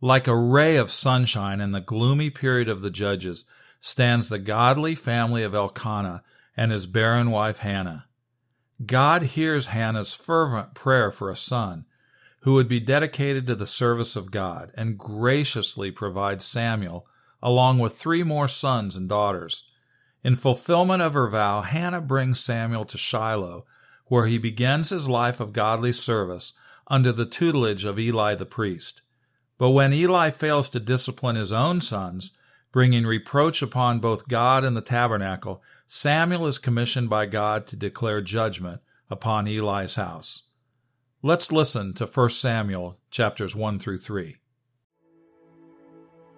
Like a ray of sunshine in the gloomy period of the judges stands the godly family of Elkanah and his barren wife Hannah. God hears Hannah's fervent prayer for a son who would be dedicated to the service of God and graciously provides Samuel along with three more sons and daughters. In fulfillment of her vow, Hannah brings Samuel to Shiloh, where he begins his life of godly service under the tutelage of Eli the priest. But when Eli fails to discipline his own sons, bringing reproach upon both God and the tabernacle, Samuel is commissioned by God to declare judgment upon Eli's house. Let's listen to 1 Samuel chapters 1 through 3.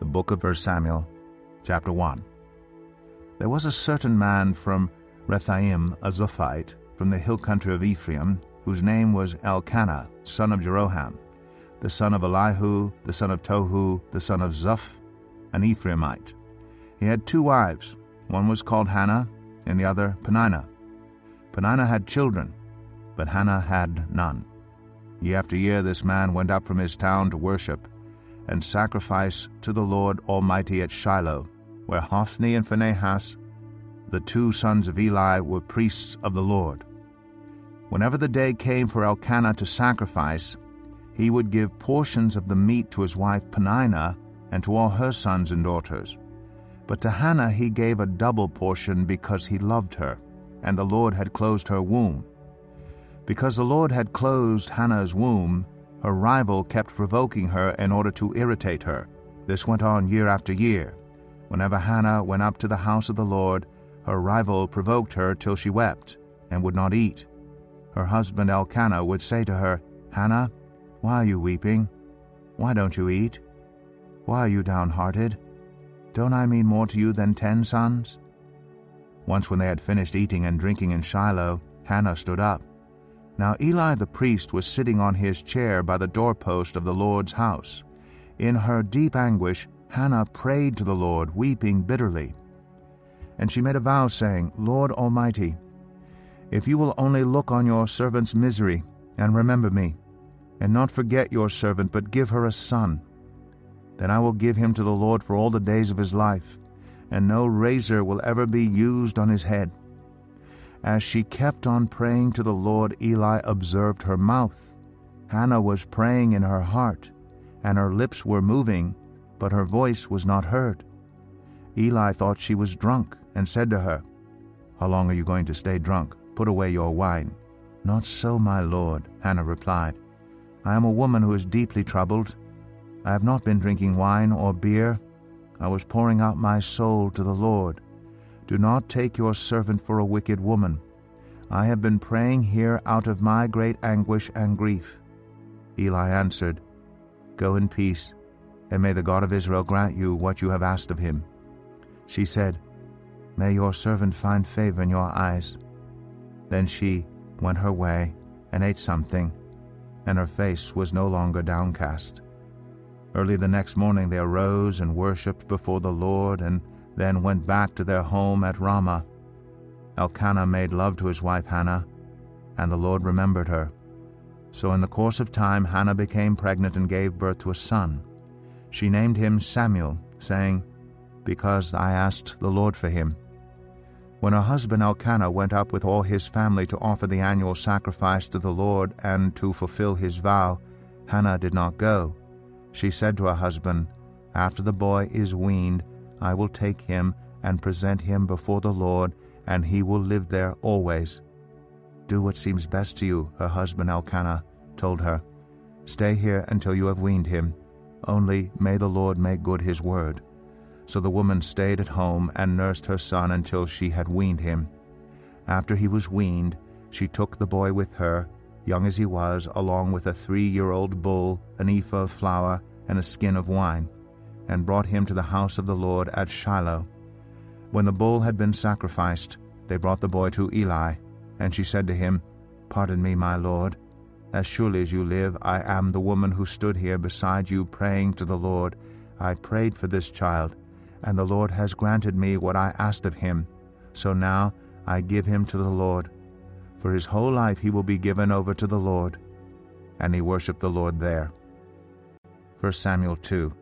The book of 1 Samuel, chapter 1. There was a certain man from Ramathaim, a Zuphite, from the hill country of Ephraim, whose name was Elkanah, son of Jeroham the son of Elihu, the son of Tohu, the son of Zuph, an Ephraimite. He had two wives. One was called Hannah, and the other Peninnah. Peninnah had children, but Hannah had none. Year after year this man went up from his town to worship and sacrifice to the Lord Almighty at Shiloh, where Hophni and Phinehas, the two sons of Eli, were priests of the Lord. Whenever the day came for Elkanah to sacrifice, he would give portions of the meat to his wife Peninnah and to all her sons and daughters. But to Hannah he gave a double portion because he loved her, and the Lord had closed her womb. Because the Lord had closed Hannah's womb, her rival kept provoking her in order to irritate her. This went on year after year. Whenever Hannah went up to the house of the Lord, her rival provoked her till she wept, and would not eat. Her husband Elkanah would say to her, Hannah, why are you weeping? Why don't you eat? Why are you downhearted? Don't I mean more to you than ten sons? Once when they had finished eating and drinking in Shiloh, Hannah stood up. Now Eli the priest was sitting on his chair by the doorpost of the Lord's house. In her deep anguish, Hannah prayed to the Lord, weeping bitterly. And she made a vow, saying, Lord Almighty, if you will only look on your servant's misery and remember me, and not forget your servant, but give her a son. Then I will give him to the Lord for all the days of his life, and no razor will ever be used on his head. As she kept on praying to the Lord, Eli observed her mouth. Hannah was praying in her heart, and her lips were moving, but her voice was not heard. Eli thought she was drunk, and said to her, How long are you going to stay drunk? Put away your wine. Not so, my lord, Hannah replied. I am a woman who is deeply troubled. I have not been drinking wine or beer. I was pouring out my soul to the Lord. Do not take your servant for a wicked woman. I have been praying here out of my great anguish and grief. Eli answered, Go in peace, and may the God of Israel grant you what you have asked of him. She said, May your servant find favor in your eyes. Then she went her way and ate something and her face was no longer downcast. Early the next morning they arose and worshipped before the Lord, and then went back to their home at Ramah. Elkanah made love to his wife Hannah, and the Lord remembered her. So in the course of time Hannah became pregnant and gave birth to a son. She named him Samuel, saying, Because I asked the Lord for him. When her husband Elkanah went up with all his family to offer the annual sacrifice to the Lord and to fulfill his vow, Hannah did not go. She said to her husband, After the boy is weaned, I will take him and present him before the Lord, and he will live there always. Do what seems best to you, her husband Elkanah told her. Stay here until you have weaned him. Only may the Lord make good his word. So the woman stayed at home and nursed her son until she had weaned him. After he was weaned, she took the boy with her, young as he was, along with a three year old bull, an ephah of flour, and a skin of wine. and brought him to the house of the Lord at Shiloh. When the bull had been sacrificed, they brought the boy to Eli, and she said to him, Pardon me, my lord. As surely as you live, I am the woman who stood here beside you praying to the Lord. I prayed for this child, and the Lord has granted me what I asked of him. So now I give him to the Lord. For his whole life he will be given over to the Lord. And he worshipped the Lord there. 1 Samuel 2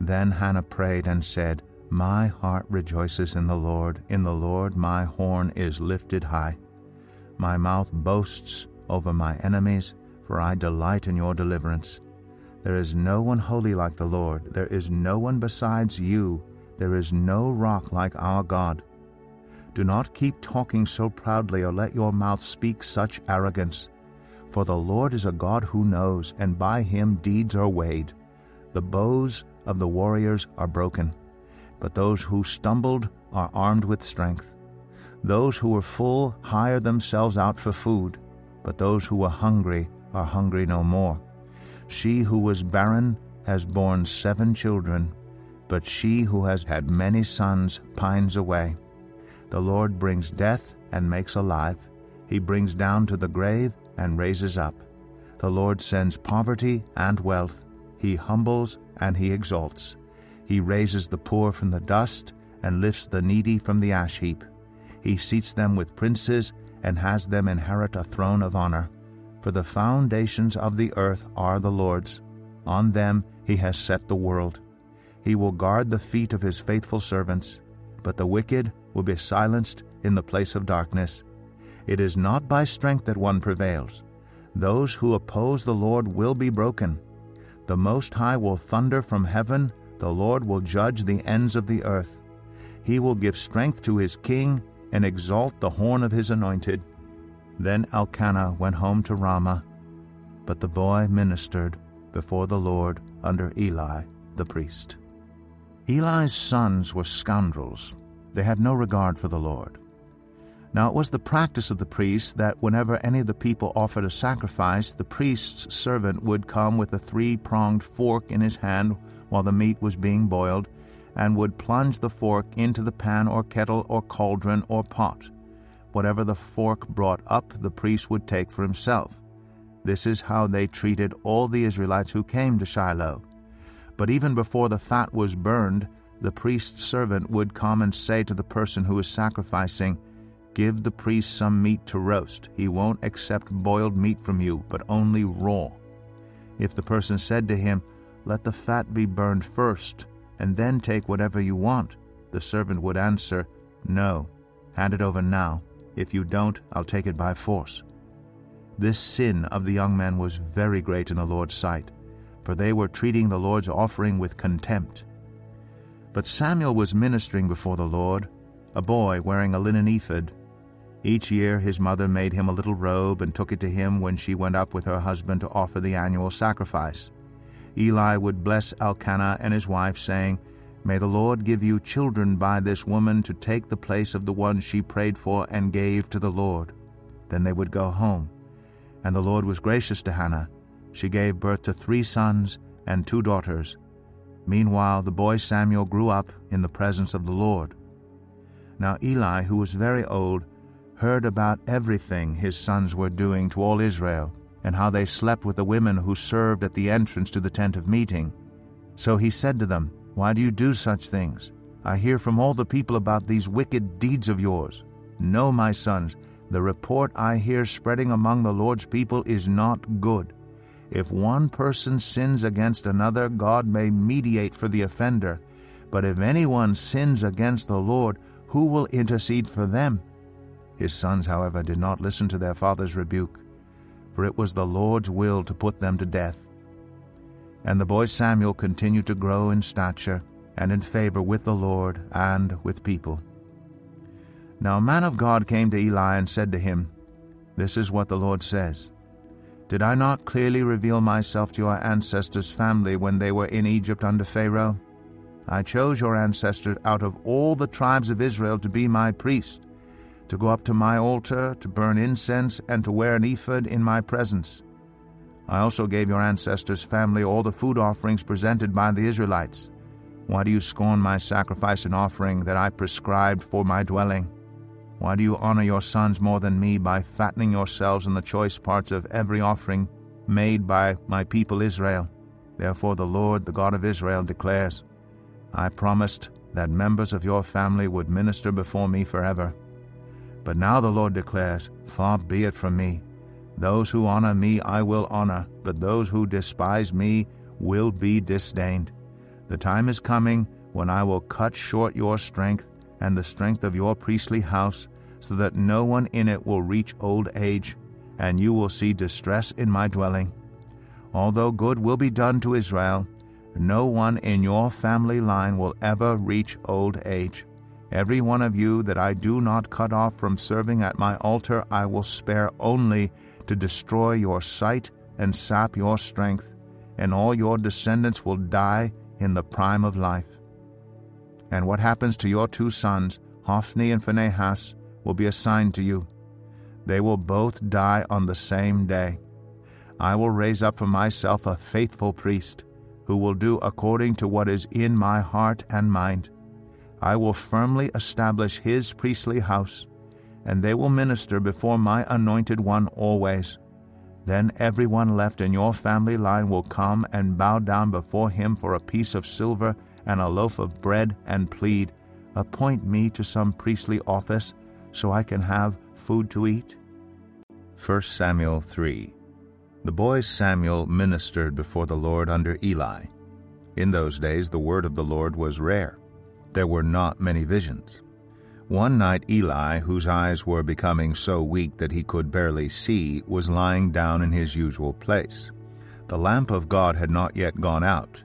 Then Hannah prayed and said, My heart rejoices in the Lord. In the Lord my horn is lifted high. My mouth boasts over my enemies for I delight in your deliverance. There is no one holy like the Lord. There is no one besides you. There is no rock like our God. Do not keep talking so proudly or let your mouth speak such arrogance. For the Lord is a God who knows, and by him deeds are weighed. The bows of the warriors are broken, but those who stumbled are armed with strength. Those who were full hire themselves out for food, but those who were hungry are hungry no more. She who was barren has borne seven children, but she who has had many sons pines away. The Lord brings death and makes alive. He brings down to the grave and raises up. The Lord sends poverty and wealth. He humbles and he exalts. He raises the poor from the dust and lifts the needy from the ash heap. He seats them with princes and has them inherit a throne of honor. For the foundations of the earth are the Lord's. On them he has set the world. He will guard the feet of his faithful servants, but the wicked will be silenced in the place of darkness. It is not by strength that one prevails. Those who oppose the Lord will be broken. The Most High will thunder from heaven, the Lord will judge the ends of the earth. He will give strength to his king and exalt the horn of his anointed. Then Elkanah went home to Ramah, but the boy ministered before the Lord under Eli the priest. Eli's sons were scoundrels. They had no regard for the Lord. Now it was the practice of the priests that whenever any of the people offered a sacrifice, the priest's servant would come with a three pronged fork in his hand while the meat was being boiled, and would plunge the fork into the pan or kettle or cauldron or pot. Whatever the fork brought up, the priest would take for himself. This is how they treated all the Israelites who came to Shiloh. But even before the fat was burned, the priest's servant would come and say to the person who is sacrificing, Give the priest some meat to roast. He won't accept boiled meat from you, but only raw. If the person said to him, Let the fat be burned first, and then take whatever you want, the servant would answer, No, hand it over now. If you don't, I'll take it by force. This sin of the young man was very great in the Lord's sight, for they were treating the Lord's offering with contempt. But Samuel was ministering before the Lord, a boy wearing a linen ephod. Each year his mother made him a little robe and took it to him when she went up with her husband to offer the annual sacrifice. Eli would bless Elkanah and his wife, saying, May the Lord give you children by this woman to take the place of the one she prayed for and gave to the Lord. Then they would go home. And the Lord was gracious to Hannah. She gave birth to three sons and two daughters. Meanwhile, the boy Samuel grew up in the presence of the Lord. Now Eli, who was very old, heard about everything his sons were doing to all Israel, and how they slept with the women who served at the entrance to the tent of meeting. So he said to them, why do you do such things? I hear from all the people about these wicked deeds of yours. No, my sons, the report I hear spreading among the Lord's people is not good. If one person sins against another, God may mediate for the offender. But if anyone sins against the Lord, who will intercede for them? His sons, however, did not listen to their father's rebuke, for it was the Lord's will to put them to death. And the boy Samuel continued to grow in stature and in favor with the Lord and with people. Now a man of God came to Eli and said to him, This is what the Lord says. Did I not clearly reveal myself to your ancestors' family when they were in Egypt under Pharaoh? I chose your ancestors out of all the tribes of Israel to be my priest, to go up to my altar, to burn incense, and to wear an ephod in my presence. I also gave your ancestors' family all the food offerings presented by the Israelites. Why do you scorn my sacrifice and offering that I prescribed for my dwelling? Why do you honor your sons more than me by fattening yourselves on the choice parts of every offering made by my people Israel? Therefore, the Lord, the God of Israel, declares I promised that members of your family would minister before me forever. But now the Lord declares, Far be it from me. Those who honor me I will honor, but those who despise me will be disdained. The time is coming when I will cut short your strength and the strength of your priestly house, so that no one in it will reach old age, and you will see distress in my dwelling. Although good will be done to Israel, no one in your family line will ever reach old age. Every one of you that I do not cut off from serving at my altar, I will spare only to destroy your sight and sap your strength, and all your descendants will die in the prime of life. And what happens to your two sons, Hophni and Phinehas, will be assigned to you. They will both die on the same day. I will raise up for myself a faithful priest, who will do according to what is in my heart and mind. I will firmly establish his priestly house, and they will minister before my anointed one always. Then everyone left in your family line will come and bow down before him for a piece of silver and a loaf of bread and plead, Appoint me to some priestly office so I can have food to eat? 1 Samuel 3 The boy Samuel ministered before the Lord under Eli. In those days the word of the Lord was rare. There were not many visions. One night Eli, whose eyes were becoming so weak that he could barely see, was lying down in his usual place. The lamp of God had not yet gone out,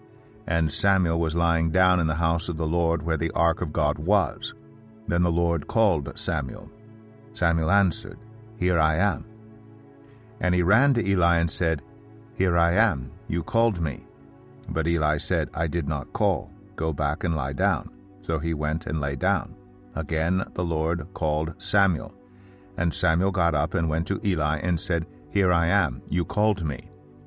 and Samuel was lying down in the house of the Lord where the ark of God was. Then the Lord called Samuel. Samuel answered, Here I am. And he ran to Eli and said, Here I am, you called me. But Eli said, I did not call. Go back and lie down. So he went and lay down. Again the Lord called Samuel. And Samuel got up and went to Eli and said, Here I am, you called me.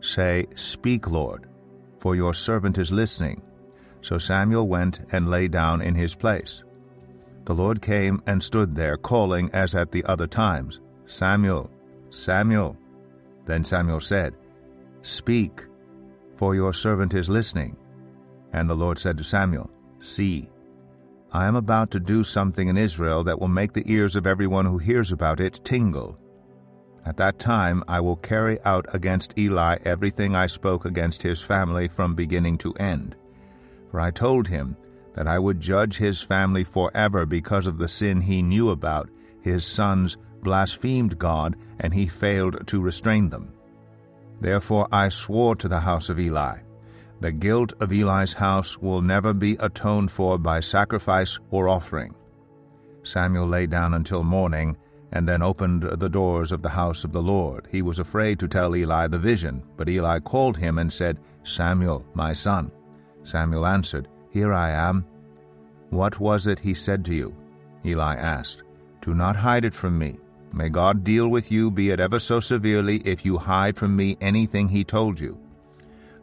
Say, Speak, Lord, for your servant is listening. So Samuel went and lay down in his place. The Lord came and stood there, calling as at the other times, Samuel, Samuel. Then Samuel said, Speak, for your servant is listening. And the Lord said to Samuel, See, I am about to do something in Israel that will make the ears of everyone who hears about it tingle. At that time I will carry out against Eli everything I spoke against his family from beginning to end. For I told him that I would judge his family forever because of the sin he knew about. His sons blasphemed God, and he failed to restrain them. Therefore I swore to the house of Eli, The guilt of Eli's house will never be atoned for by sacrifice or offering. Samuel lay down until morning, and then opened the doors of the house of the Lord. He was afraid to tell Eli the vision, but Eli called him and said, Samuel, my son. Samuel answered, Here I am. What was it he said to you? Eli asked, Do not hide it from me. May God deal with you, be it ever so severely, if you hide from me anything he told you.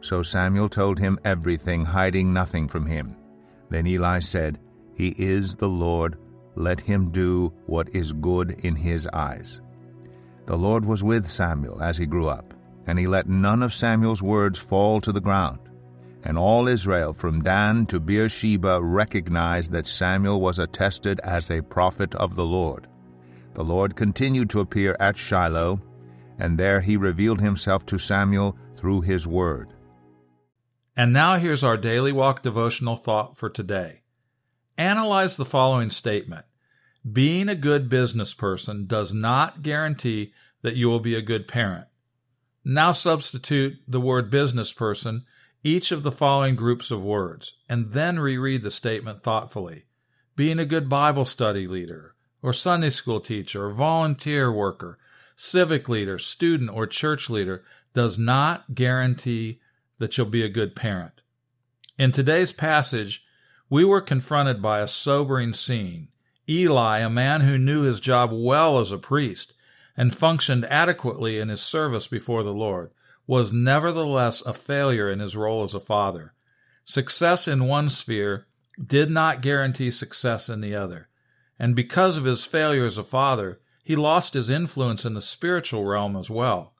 So Samuel told him everything, hiding nothing from him. Then Eli said, He is the Lord let him do what is good in his eyes. The Lord was with Samuel as he grew up, and he let none of Samuel's words fall to the ground. And all Israel from Dan to Beersheba recognized that Samuel was attested as a prophet of the Lord. The Lord continued to appear at Shiloh, and there he revealed himself to Samuel through his word. And now here's our daily walk devotional thought for today. Analyze the following statement. Being a good business person does not guarantee that you will be a good parent. Now substitute the word business person each of the following groups of words and then reread the statement thoughtfully. Being a good Bible study leader, or Sunday school teacher, or volunteer worker, civic leader, student, or church leader does not guarantee that you'll be a good parent. In today's passage, we were confronted by a sobering scene. Eli, a man who knew his job well as a priest and functioned adequately in his service before the Lord, was nevertheless a failure in his role as a father. Success in one sphere did not guarantee success in the other. And because of his failure as a father, he lost his influence in the spiritual realm as well.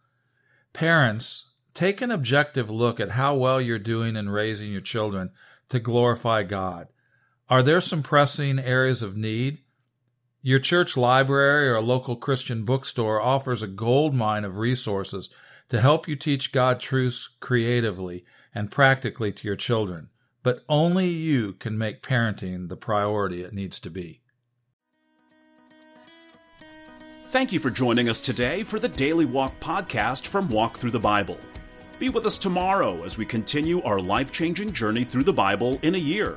Parents, take an objective look at how well you're doing in raising your children to glorify God. Are there some pressing areas of need? Your church library or a local Christian bookstore offers a gold mine of resources to help you teach God truths creatively and practically to your children. But only you can make parenting the priority it needs to be. Thank you for joining us today for the Daily Walk podcast from Walk Thru the Bible. Be with us tomorrow as we continue our life changing journey through the Bible in a year.